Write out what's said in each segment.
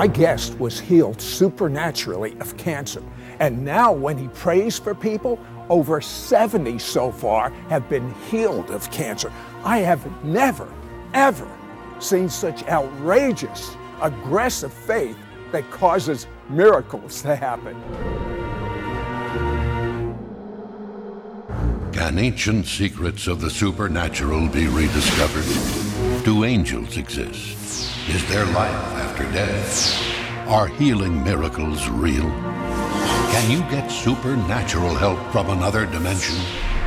My guest was healed supernaturally of cancer. And now, when he prays for people, over 70 so far have been healed of cancer. I have never, ever seen such outrageous, aggressive faith that causes miracles to happen. Can ancient secrets of the supernatural be rediscovered? Do angels exist? Is there life after death? Are healing miracles real? Can you get supernatural help from another dimension?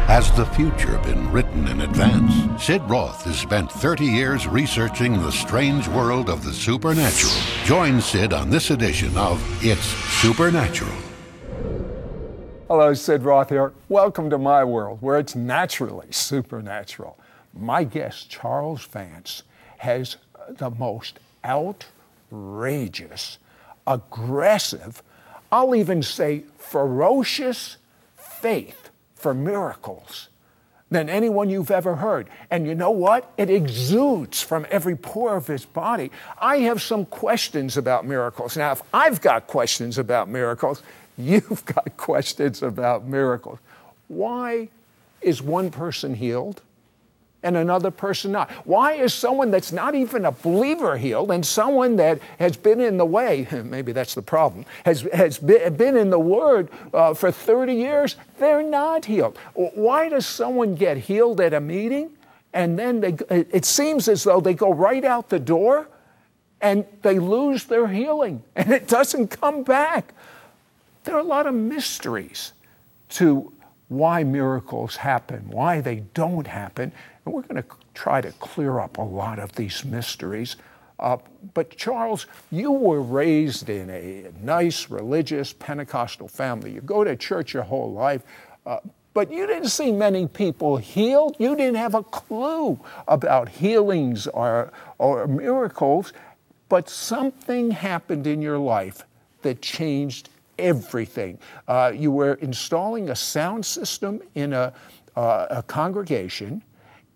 Has the future been written in advance? Sid Roth has spent 30 years researching the strange world of the supernatural. Join Sid on this edition of It's Supernatural. Hello, Sid Roth here. Welcome to my world where it's naturally supernatural. My guest, Charles Vance, has the most outrageous, aggressive, I'll even say ferocious faith for miracles than anyone you've ever heard. And you know what? It exudes from every pore of his body. I have some questions about miracles. Now, if I've got questions about miracles, you've got questions about miracles. Why is one person healed and another person not? Why is someone that's not even a believer healed and someone that has been in the way, maybe that's the problem, has, has been in the Word uh, for 30 years, they're not healed? Why does someone get healed at a meeting and then they, it seems as though they go right out the door and they lose their healing and it doesn't come back? There are a lot of mysteries to why miracles happen, why they don't happen. And we're going to try to clear up a lot of these mysteries. Uh, but Charles, you were raised in a nice religious Pentecostal family. You go to church your whole life, uh, but you didn't see many people healed. You didn't have a clue about healings or, or miracles. But something happened in your life that changed everything. Uh, you were installing a sound system in a, uh, a congregation,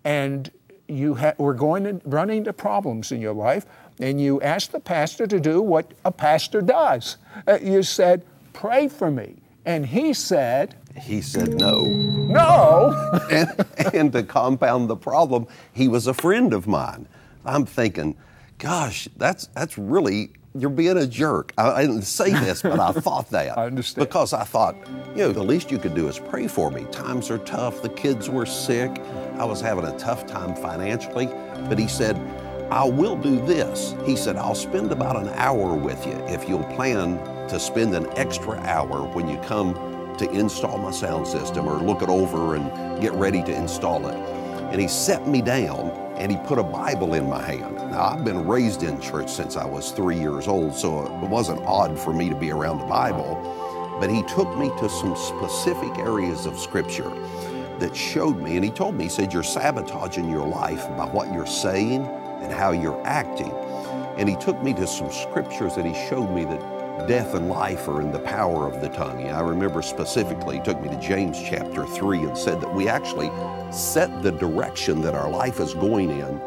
and you ha- were going to run into problems in your life, and you asked the pastor to do what a pastor does. Uh, you said, Pray for me. And he said, He said no. No! and, and to compound the problem, he was a friend of mine. I'm thinking, gosh, that's, that's really you're being a jerk. I, I, didn't say this, but I thought that. I understand. Because I thought, you know, the least you could do is pray for me. Times are tough. The kids were sick. I was having a tough time financially. But he said, I will do this. He said, I'll spend about an hour with you if you'll plan to spend an extra hour when you come to install my sound system or look it over and get ready to install it. And he set me down and he put a Bible in my hand. Now, I've been raised in church since I was three years old, so it wasn't odd for me to be around the Bible. But he took me to some specific areas of Scripture that showed me, and he told me, he said, You're sabotaging your life by what you're saying and how you're acting. And he took me to some scriptures that he showed me that death and life are in the power of the tongue. I remember specifically, he took me to James chapter 3 and said that we actually set the direction that our life is going in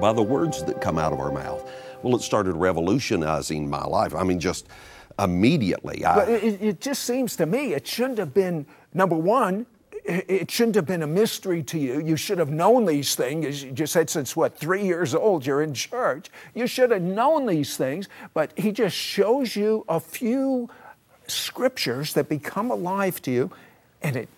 by the words that come out of our mouth. Well, it started revolutionizing my life. I mean, just immediately. I, but it, it just seems to me it shouldn't have been, number one, it shouldn't have been a mystery to you. You should have known these things. You said since what, three years old, you're in church. You should have known these things, but he just shows you a few scriptures that become alive to you, and it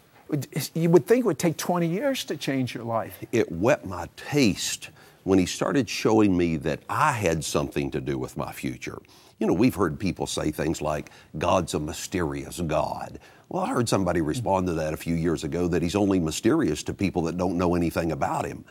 you would think it would take 20 years to change your life. It whet my taste when he started showing me that I had something to do with my future. You know, we've heard people say things like, God's a mysterious God. Well, I heard somebody respond to that a few years ago that he's only mysterious to people that don't know anything about him.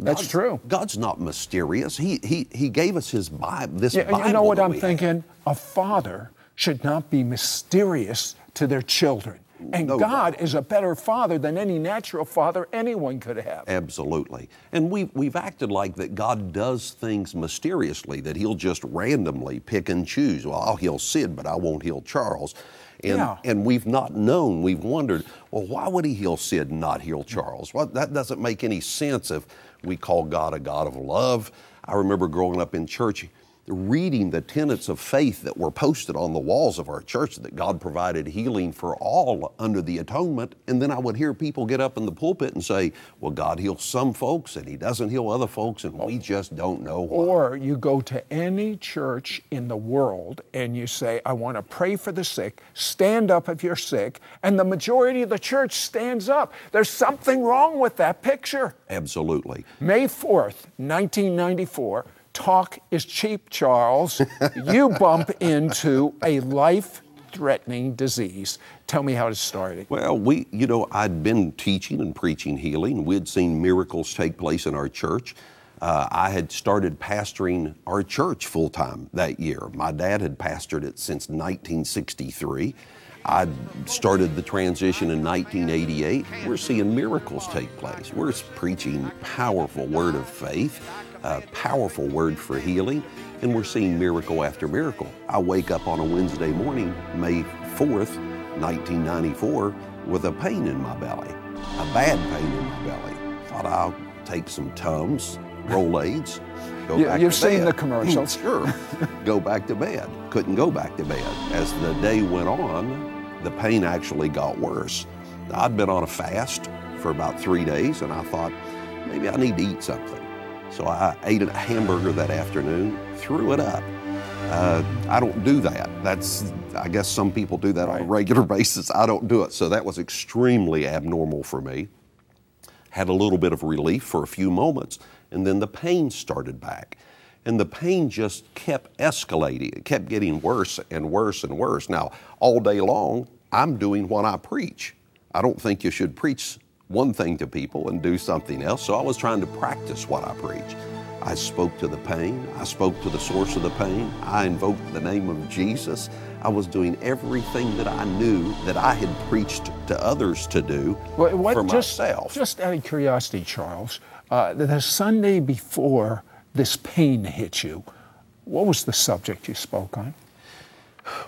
That's God's, true. God's not mysterious. He, he, he gave us his Bible, this yeah, Bible. You know what I'm have. thinking? A father should not be mysterious to their children. And No God doubt. is a better father than any natural father anyone could have. Absolutely. And we've, we've acted like that God does things mysteriously, that He'll just randomly pick and choose. Well, I'll heal Sid, but I won't heal Charles. And, Yeah. and we've not known, we've wondered, well, why would He heal Sid and not heal Charles? Well, that doesn't make any sense if we call God a God of love. I remember growing up in church, reading the tenets of faith that were posted on the walls of our church that God provided healing for all under the atonement. And then I would hear people get up in the pulpit and say, Well, God heals some folks and He doesn't heal other folks, and we just don't know why. Or you go to any church in the world and you say, I want to pray for the sick, stand up if you're sick, and the majority of the church stands up. There's something wrong with that picture. Absolutely. May 4th, 1994, talk is cheap, Charles. you bump into a life threatening disease. Tell me how it started. Well, we, you know, I'd been teaching and preaching healing. We'd seen miracles take place in our church. Uh, I had started pastoring our church full time that year. My dad had pastored it since 1963. I started the transition in 1988. We're seeing miracles take place. We're preaching powerful word of faith, a powerful word for healing, and we're seeing miracle after miracle. I wake up on a Wednesday morning, May 4th, 1994, with a pain in my belly, a bad pain in my belly. Thought I'll take some Tums, Rolaids, go You- back you've seen bed. the commercials. sure. go back to bed. Couldn't go back to bed. As the day went on, the pain actually got worse. I'd been on a fast for about three days, and I thought maybe I need to eat something. So I ate a hamburger that afternoon, threw it up. Uh, I don't do that. That's, I guess some people do that on a regular basis. I don't do it. So that was extremely abnormal for me had a little bit of relief for a few moments, and then the pain started back. And the pain just kept escalating. It kept getting worse and worse and worse. Now, all day long, I'm doing what I preach. I don't think you should preach one thing to people and do something else. So I was trying to practice what I preach. I spoke to the pain. I spoke to the source of the pain. I invoked the name of Jesus. I was doing everything that I knew that I had preached to others to do Well, what, for just, myself. Just out of curiosity, Charles, uh, the, the Sunday before this pain hit you, what was the subject you spoke on?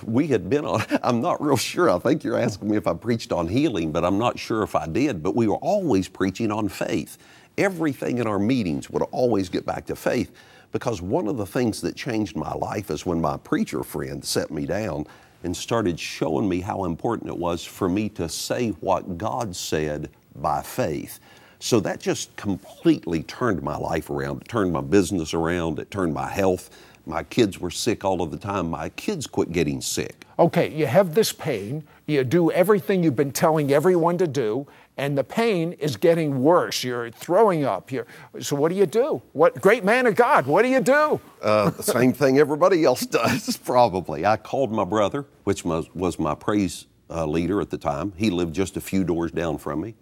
We had been on, I'm not real sure. I think you're asking me if I preached on healing, but I'm not sure if I did. But we were always preaching on faith. Everything in our meetings would always get back to faith because one of the things that changed my life is when my preacher friend set me down and started showing me how important it was for me to say what God said by faith. So that just completely turned my life around. It turned my business around. It turned my health. My kids were sick all of the time. My kids quit getting sick. Okay, you have this pain, you do everything you've been telling everyone to do, and the pain is getting worse. You're throwing up. You're, so what do you do? What great man of God? What do you do? Uh, the same thing everybody else does, probably. I called my brother, which was, was my praise uh, leader at the time. He lived just a few doors down from me,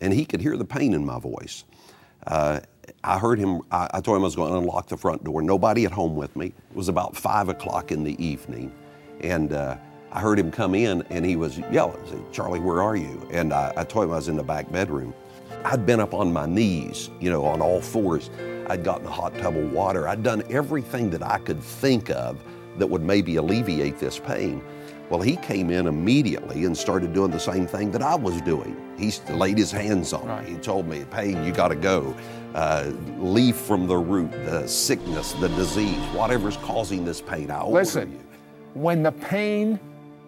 and he could hear the pain in my voice. Uh, I heard him, I, I told him I was going to unlock the front door. Nobody at home with me. It was about five o'clock in the evening. And uh, I heard him come in and he was yelling, I said, Charlie, where are you? And I, I told him I was in the back bedroom. I'd been up on my knees, you know, on all fours. I'd gotten a hot tub of water. I'd done everything that I could think of that would maybe alleviate this pain. Well, he came in immediately and started doing the same thing that I was doing. He laid his hands on Right. me. He told me, pain, you got to go. Uh, leave from the root, the sickness, the disease, whatever's causing this pain. I order Listen, you. when the pain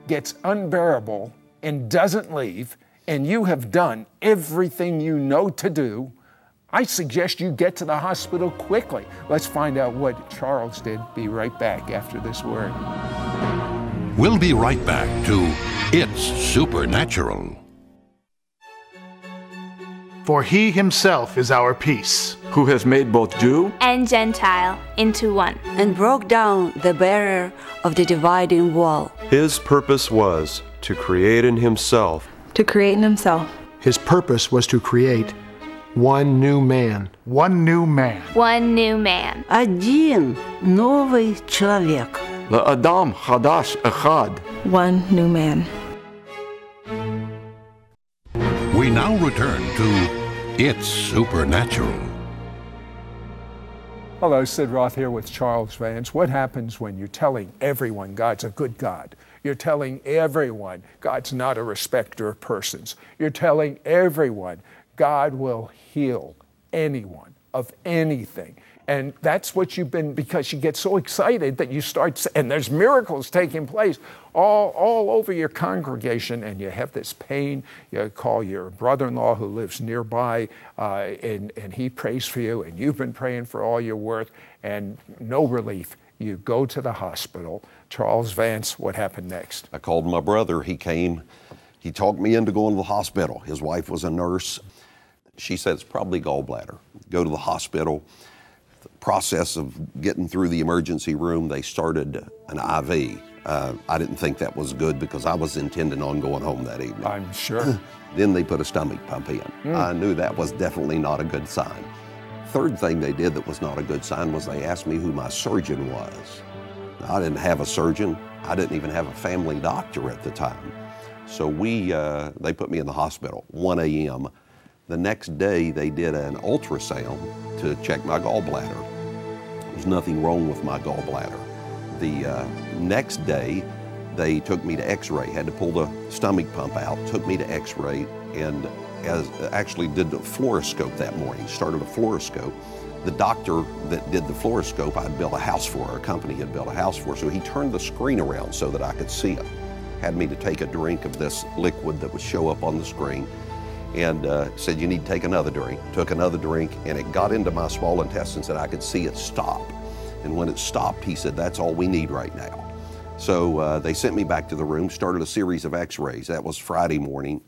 gets unbearable and doesn't leave, and you have done everything you know to do, I suggest you get to the hospital quickly. Let's find out what Charles did. Be right back after this word. We'll be right back to It's Supernatural. For he himself is our peace. who has made both Jew and Gentile into one. and broke down the barrier of the dividing wall. His purpose was to create in himself to create in himself His purpose was to create one new man. One new man. One new man. Один новый человек. Adam Hadash Echad. one new man. We now return to it's Supernatural. Hello, Sid Roth here with Charles Vance. What happens when you're telling everyone God's a good God? You're telling everyone God's not a respecter of persons. You're telling everyone God will heal anyone of anything. And that's what you've been, because you get so excited that you start, and there's miracles taking place all, all over your congregation, and you have this pain. You call your brother in law who lives nearby, uh, and, and he prays for you, and you've been praying for all you're worth, and no relief. You go to the hospital. Charles Vance, what happened next? I called my brother. He came. He talked me into going to the hospital. His wife was a nurse. She said it's probably gallbladder. Go to the hospital. Process of getting through the emergency room, they started an IV. Uh, I didn't think that was good because I was intending on going home that evening. I'm sure. then they put a stomach pump in. Mm. I knew that was definitely not a good sign. Third thing they did that was not a good sign was they asked me who my surgeon was. I didn't have a surgeon. I didn't even have a family doctor at the time. So we, uh, they put me in the hospital, 1 a.m. The next day, they did an ultrasound to check my gallbladder. There's nothing wrong with my gallbladder. The uh, next day, they took me to x-ray, had to pull the stomach pump out, took me to x-ray, and as actually did the fluoroscope that morning, started a fluoroscope. The doctor that did the fluoroscope, I'd built a house for, a company had built a house for, so he turned the screen around so that I could see it. Had me to take a drink of this liquid that would show up on the screen and uh, said, You need to take another drink. Took another drink, and it got into my small intestines, and I could see it stop. And when it stopped, he said, That's all we need right now. So uh, they sent me back to the room, started a series of x rays. That was Friday morning.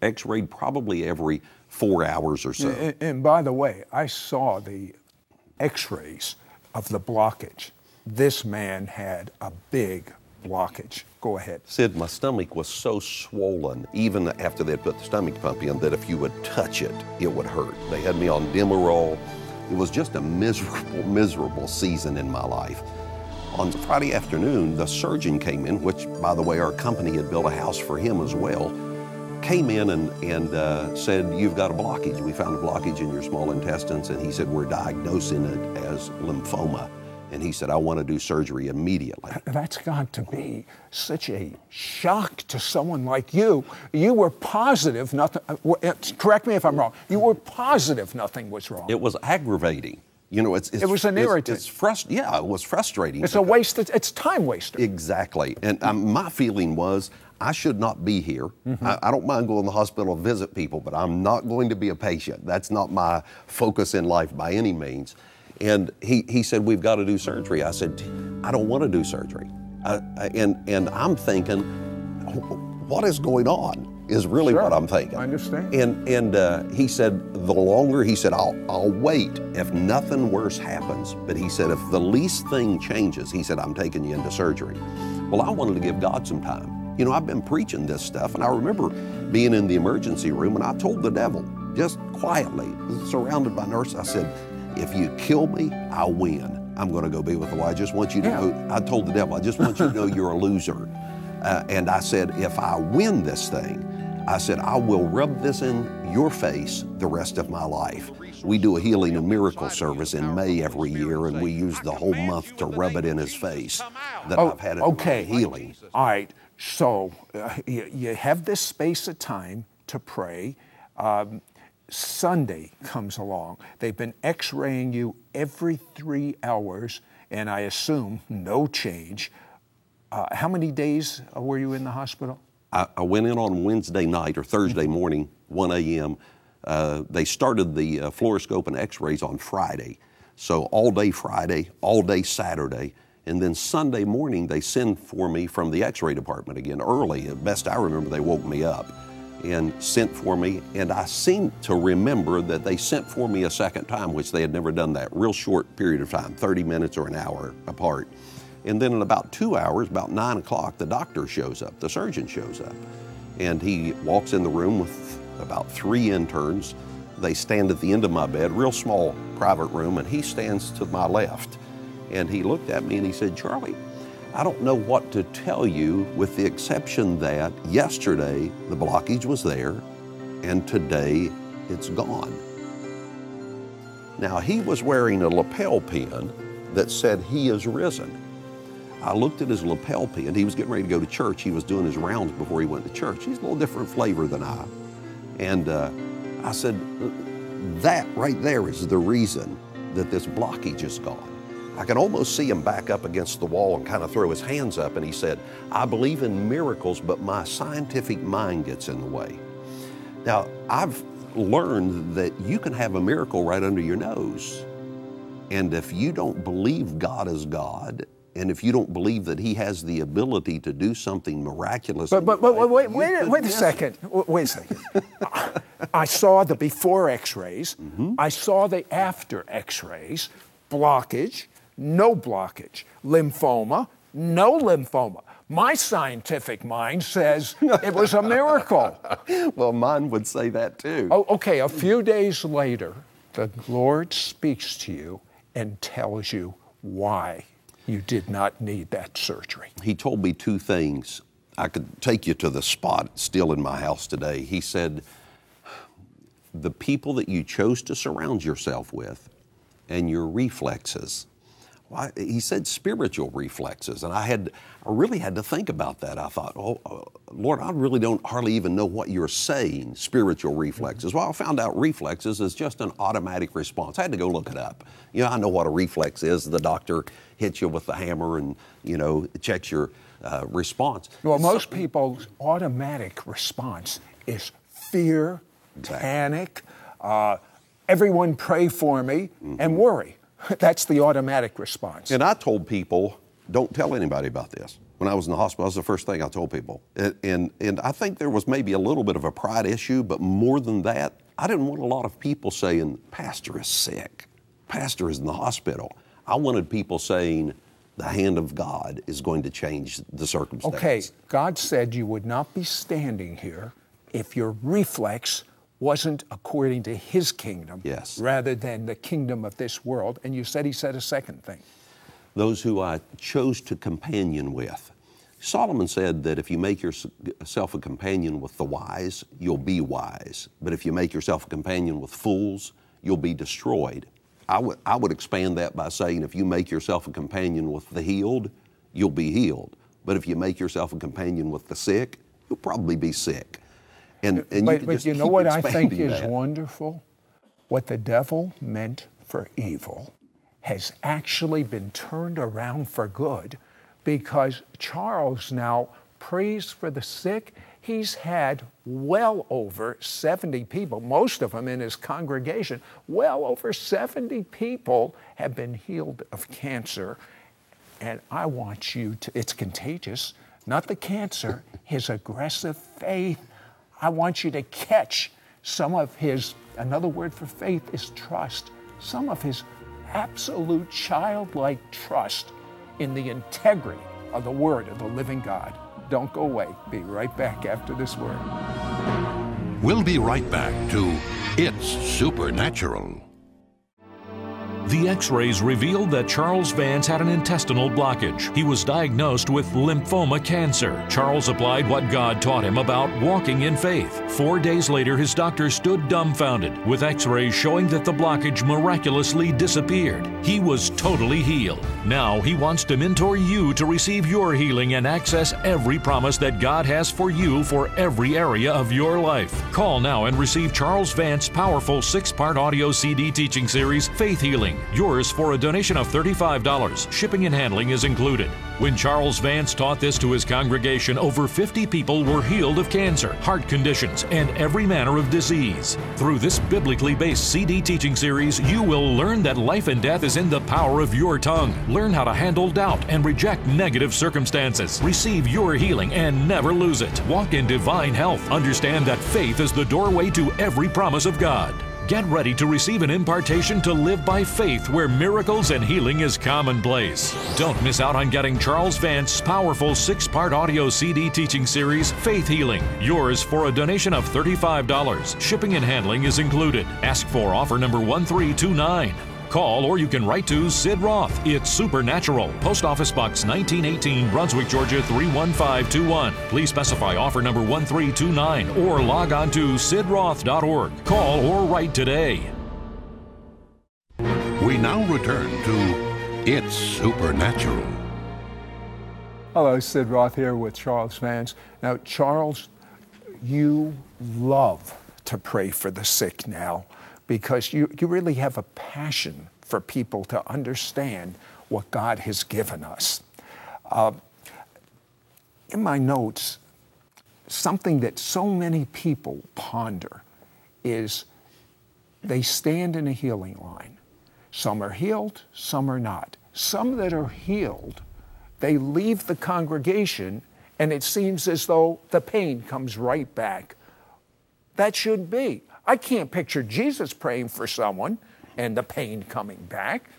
X rayed probably every four hours or so. And, and by the way, I saw the x rays of the blockage. This man had a big blockage. Go ahead. Sid, my stomach was so swollen, even after they'd put the stomach pump in, that if you would touch it, it would hurt. They had me on Demerol. It was just a miserable, miserable season in my life. On Friday afternoon, the surgeon came in, which, by the way, our company had built a house for him as well, came in and, and uh, said, You've got a blockage. We found a blockage in your small intestines. And he said, We're diagnosing it as lymphoma. And he said, I want to do surgery immediately. That's got to be such a shock to someone like you. You were positive nothing, uh, uh, correct me if I'm wrong, you were positive nothing was wrong. It was aggravating. You know, it's, it's it was an irritant. It's, it's frust- yeah, it was frustrating. It's a waste. Of, it's time waster. Exactly. And um, my feeling was I should not be here. Mm-hmm. I, I, don't mind going to the hospital to visit people, but I'm not going to be a patient. That's not my focus in life by any means. And he, he said, We've got to do surgery. I said, I don't want to do surgery. I, I, and, and I'm thinking, What is going on? Is really sure. what I'm thinking. I understand. And, and uh, he said, The longer, he said, I'll, I'll wait if nothing worse happens. But he said, If the least thing changes, he said, I'm taking you into surgery. Well, I wanted to give God some time. You know, I've been preaching this stuff, and I remember being in the emergency room, and I told the devil, just quietly, surrounded by nurses, I said, if you kill me, I'll win. I'm going to go be with the Lord. I just want you to yeah. know, I told the devil, I just want you to know you're a loser. Uh, and I said, if I win this thing, I said, I will rub this in your face the rest of my life. We do a healing and miracle service in May every year, and we use the whole month to rub it in his face that oh, I've had it okay. healing. All right. So uh, you, you, have this space of time to pray. Um, Sunday comes along. They've been x raying you every three hours, and I assume no change. Uh, how many days were you in the hospital? I, I, went in on Wednesday night or Thursday morning, 1 a.m. Uh, they started the uh, fluoroscope and x rays on Friday. So all day Friday, all day Saturday. And then Sunday morning, they send for me from the x ray department again early. At best I remember, they woke me up and sent for me. And I seem to remember that they sent for me a second time, which they had never done that, real short period of time, 30 minutes or an hour apart. And then in about two hours, about nine o'clock, the doctor shows up, the surgeon shows up. And he walks in the room with about three interns. They stand at the end of my bed, real small private room, and he stands to my left. And he looked at me and he said, Charlie, I don't know what to tell you with the exception that yesterday the blockage was there and today it's gone. Now he was wearing a lapel pin that said he is risen. I looked at his lapel pin. He was getting ready to go to church. He was doing his rounds before he went to church. He's a little different flavor than I. And uh, I said, that right there is the reason that this blockage is gone. I can almost see him back up against the wall and kind of throw his hands up, and he said, I believe in miracles, but my scientific mind gets in the way. Now, I've learned that you can have a miracle right under your nose. And if you don't believe God is God, and if you don't believe that He has the ability to do something miraculous, But, but, but wait, life, wait, wait, wait a it. second. Wait a second. I saw the before x rays, Mm-hmm. I saw the after x rays, blockage, no blockage, lymphoma, no lymphoma. My scientific mind says it was a miracle. Well, mine would say that too. Oh, okay, a few days later, the Lord speaks to you and tells you why you did not need that surgery. he told me two things. I could take you to the spot still in my house today. He said, The people that you chose to surround yourself with and your reflexes. Well, I- he said spiritual reflexes, and I had, I really had to think about that. I thought, oh, uh, Lord, I really don't hardly even know what you're saying, spiritual reflexes. Well, I found out reflexes is just an automatic response. I had to go look it up. You know, I know what a reflex is. The doctor hits you with the hammer and, you know, checks your uh, response. Well, most people's automatic response is fear, Exactly. panic, uh, everyone pray for me, and worry. That's the automatic response. And I told people, don't tell anybody about this. When I was in the hospital, that was the first thing I told people. And, and, and I think there was maybe a little bit of a pride issue, but more than that, I didn't want a lot of people saying, Pastor is sick, Pastor is in the hospital. I wanted people saying, the hand of God is going to change the circumstances. Okay, God said you would not be standing here if your reflex wasn't according to His kingdom Yes. rather than the kingdom of this world. And you said He said a second thing. those who I chose to companion with. Solomon said that if you make yourself a companion with the wise, you'll be wise. But if you make yourself a companion with fools, you'll be destroyed. I would, I would expand that by saying if you make yourself a companion with the healed, you'll be healed. But if you make yourself a companion with the sick, you'll probably be sick. And, and but can but you know what I think expanding is wonderful? What the devil meant for evil has actually been turned around for good because Charles now prays for the sick. He's had well over 70 people, most of them in his congregation, well over 70 people have been healed of cancer. And I want you to, it's contagious, not the cancer, his aggressive faith. I want you to catch some of his, another word for faith is trust, some of his absolute childlike trust in the integrity of the Word of the living God. Don't go away. Be right back after this word. We'll be right back to It's Supernatural. The x rays revealed that Charles Vance had an intestinal blockage. He was diagnosed with lymphoma cancer. Charles applied what God taught him about walking in faith. Four days later, his doctor stood dumbfounded, with x rays showing that the blockage miraculously disappeared. He was totally healed. Now he wants to mentor you to receive your healing and access every promise that God has for you for every area of your life. Call now and receive Charles Vance's powerful six part audio CD teaching series, Faith Healing. Yours for a donation of $35. Shipping and handling is included. When Charles Vance taught this to his congregation, over 50 people were healed of cancer, heart conditions, and every manner of disease. Through this biblically based CD teaching series, you will learn that life and death is in the power of your tongue. Learn how to handle doubt and reject negative circumstances. Receive your healing and never lose it. Walk in divine health. Understand that faith is the doorway to every promise of God. Get ready to receive an impartation to live by faith where miracles and healing is commonplace. Don't miss out on getting Charles Vance's powerful six part audio CD teaching series, Faith Healing. Yours for a donation of $35. Shipping and handling is included. Ask for offer number 1329. Call or you can write to Sid Roth. It's Supernatural. Post Office Box 1918, Brunswick, Georgia 31521. Please specify offer number 1329 or log on to sidroth.org. Call or write today. We now return to It's Supernatural. Hello, Sid Roth here with Charles Vance. Now, Charles, you love to pray for the sick now because you, you really have a passion for people to understand what God has given us. Uh, in my notes, something that so many people ponder is they stand in a healing line. Some are healed, some are not. Some that are healed, they leave the congregation and it seems as though the pain comes right back. That should be. I can't picture Jesus praying for someone and the pain coming back.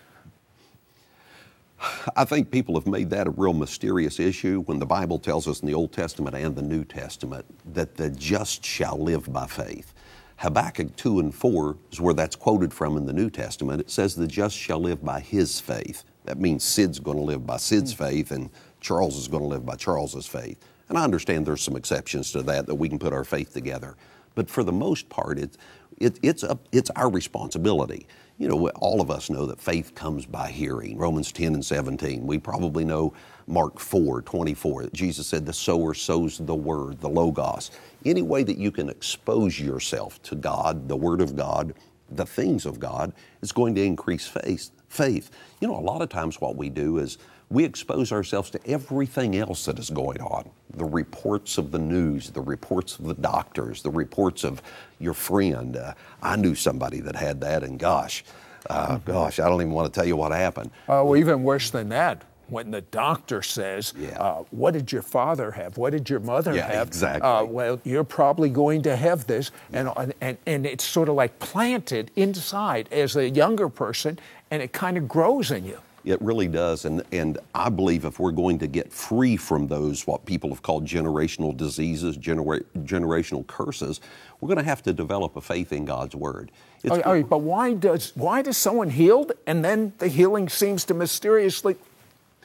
I think people have made that a real mysterious issue when the Bible tells us in the Old Testament and the New Testament that the just shall live by faith. Habakkuk 2 and 4 is where that's quoted from in the New Testament. It says, The just shall live by his faith. That means Sid's going to live by Sid's mm. faith and Charles is going to live by Charles's faith. And I understand there's some exceptions to that, that we can put our faith together. But for the most part, it, it, it's, a, it's our responsibility. You know, all of us know that faith comes by hearing. Romans 10 and 17. We probably know Mark 4, 24, that Jesus said, The sower sows the word, the Logos. Any way that you can expose yourself to God, the Word of God, the things of God, is going to increase faith. Faith. You know, a lot of times what we do is we expose ourselves to everything else that is going on the reports of the news, the reports of the doctors, the reports of your friend. Uh, I knew somebody that had that, and gosh, uh, gosh, I don't even want to tell you what happened. Uh, well, even worse than that, when the doctor says, yeah. uh, What did your father have? What did your mother yeah, have? Exactly. Uh, well, you're probably going to have this. And, and, and it's sort of like planted inside as a younger person, and it kind of grows in you. It really does. And, and I believe if we're going to get free from those, what people have called generational diseases, genera- generational curses, we're going to have to develop a faith in God's Word. All right, all right, but why does, why does someone healed and then the healing seems to mysteriously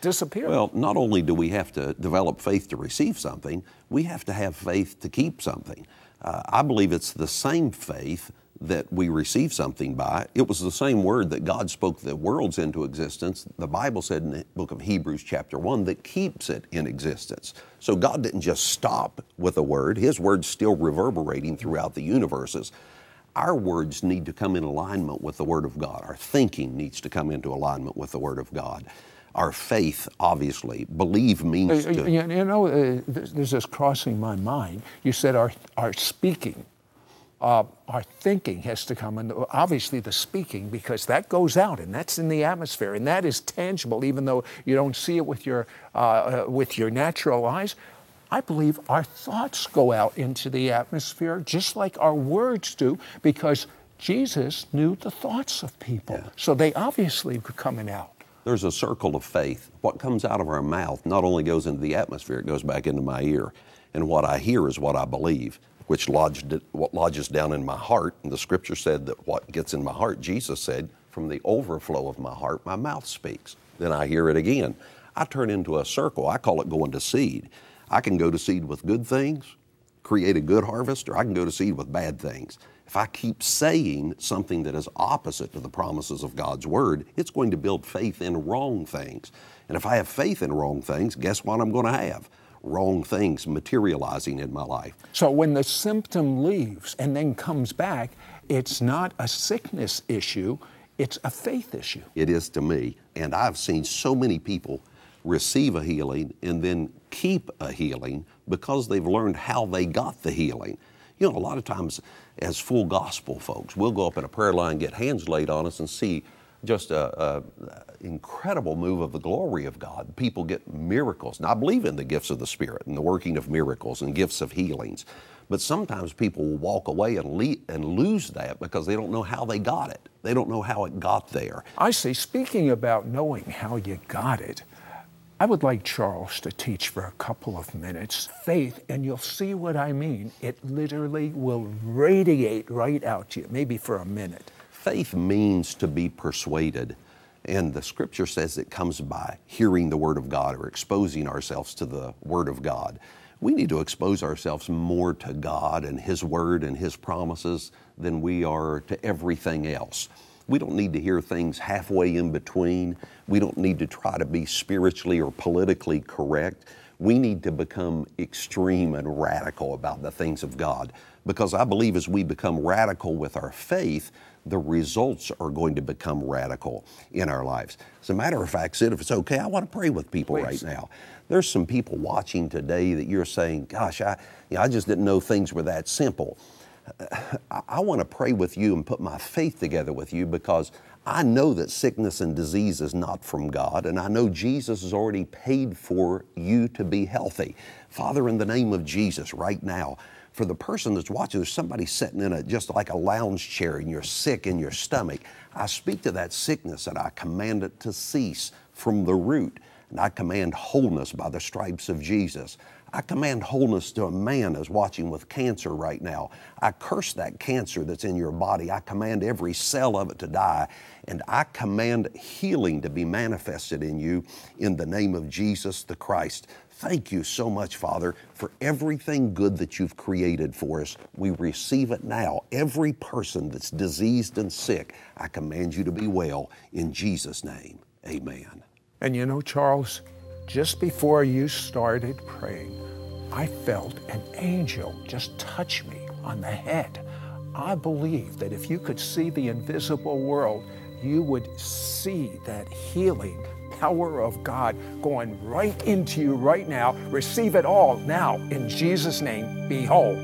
disappear? Well, not only do we have to develop faith to receive something, we have to have faith to keep something. Uh, I believe it's the same faith that we receive something by. It was the same word that God spoke the worlds into existence. The Bible said in the book of Hebrews, chapter 1, that keeps it in existence. So God didn't just stop with a word, His word's still reverberating throughout the universes. Our words need to come in alignment with the Word of God. Our thinking needs to come into alignment with the Word of God. Our faith, obviously, believe means uh, to. You know, uh, there's this crossing my mind. You said our, our speaking uh, our thinking has to come, and obviously the speaking, because that goes out and that's in the atmosphere, and that is tangible, even though you don't see it with your uh, uh, with your natural eyes. I believe our thoughts go out into the atmosphere just like our words do, because Jesus knew the thoughts of people, yeah. so they obviously were coming out. There's a circle of faith. What comes out of our mouth not only goes into the atmosphere, it goes back into my ear. And what I hear is what I believe which lodged, what lodges down in my heart. And the scripture said that what gets in my heart, Jesus said, from the overflow of my heart, my mouth speaks. Then I hear it again. I turn into a circle. I call it going to seed. I can go to seed with good things, create a good harvest, or I can go to seed with bad things. If I keep saying something that is opposite to the promises of God's Word, it's going to build faith in wrong things. And if I have faith in wrong things, guess what I'm going to have? Wrong things materializing in my life. So when the symptom leaves and then comes back, it's not a sickness issue, it's a faith issue. It is to me. And I've seen so many people receive a healing and then keep a healing because they've learned how they got the healing. You know, a lot of times as full gospel folks, we'll go up in a prayer line, get hands laid on us, and see just a, incredible move of the glory of God. People get miracles. Now, I believe in the gifts of the Spirit and the working of miracles and gifts of healings. But sometimes people will walk away and, le- and lose that because they don't know how they got it. They don't know how it got there. I see. Speaking about knowing how you got it, I would like Charles to teach for a couple of minutes faith, and you'll see what I mean. It literally will radiate right out to you, maybe for a minute. Faith means to be persuaded. And the scripture says it comes by hearing the Word of God or exposing ourselves to the Word of God. We need to expose ourselves more to God and His Word and His promises than we are to everything else. We don't need to hear things halfway in between. We don't need to try to be spiritually or politically correct. we need to become extreme and radical about the things of God because I believe as we become radical with our faith, the results are going to become radical in our lives. As a matter of fact, Sid, if it's okay, I want to pray with people Please. right now. There's some people watching today that you're saying, gosh, I, you know, I just didn't know things were that simple. I, I want to pray with you and put my faith together with you because I know that sickness and disease is not from God, and I know Jesus has already paid for you to be healthy. Father, in the name of Jesus, right now, for the person that's watching, there's somebody sitting in a just like a lounge chair and you're sick in your stomach. I speak to that sickness and I command it to cease from the root. And I command wholeness by the stripes of Jesus. I command wholeness to a man that's watching with cancer right now. I curse that cancer that's in your body. I command every cell of it to die. And I command healing to be manifested in you in the name of Jesus the Christ. Thank you so much, Father, for everything good that you've created for us. We receive it now. Every person that's diseased and sick, I command you to be well in Jesus' name. Amen. And you know, Charles, just before you started praying, I felt an angel just touch me on the head. I believe that if you could see the invisible world, you would see that healing power of God going right into you right now. Receive it all now in Jesus' name. Be whole.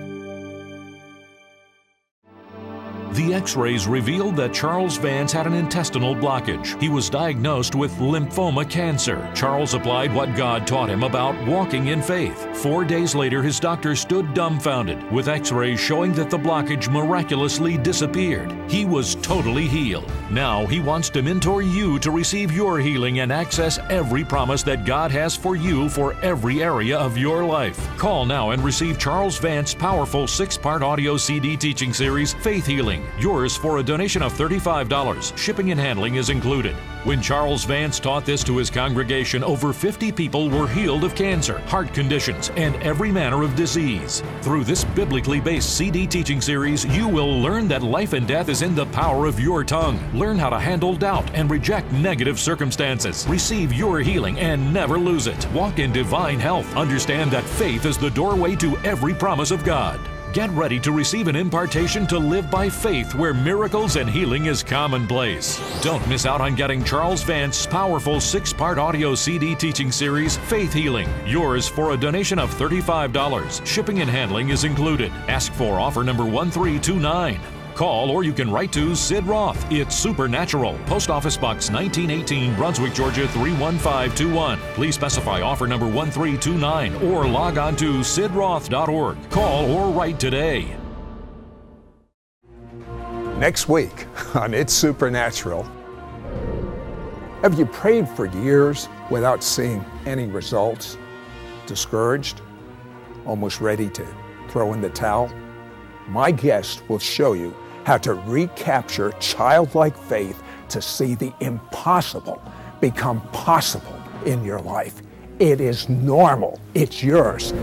The x rays revealed that Charles Vance had an intestinal blockage. He was diagnosed with lymphoma cancer. Charles applied what God taught him about walking in faith. Four days later, his doctor stood dumbfounded, with x rays showing that the blockage miraculously disappeared. He was totally healed. Now he wants to mentor you to receive your healing and access every promise that God has for you for every area of your life. Call now and receive Charles Vance's powerful six part audio CD teaching series, Faith Healing yours for a donation of $35. Shipping and handling is included. When Charles Vance taught this to his congregation, over 50 people were healed of cancer, heart conditions, and every manner of disease. Through this biblically based CD teaching series, you will learn that life and death is in the power of your tongue. Learn how to handle doubt and reject negative circumstances. Receive your healing and never lose it. Walk in divine health. Understand that faith is the doorway to every promise of God. Get ready to receive an impartation to live by faith where miracles and healing is commonplace. Don't miss out on getting Charles Vance's powerful six part audio CD teaching series, Faith Healing. Yours for a donation of $35. Shipping and handling is included. Ask for offer number 1329. Call or you can write to Sid Roth. It's Supernatural. Post Office Box 1918, Brunswick, Georgia 31521. Please specify offer number 1329 or log on to sidroth.org. Call or write today. Next week on It's Supernatural. Have you prayed for years without seeing any results? Discouraged? Almost ready to throw in the towel? My guest will show you how to recapture childlike faith to see the impossible become possible in your life. It is normal. It's yours.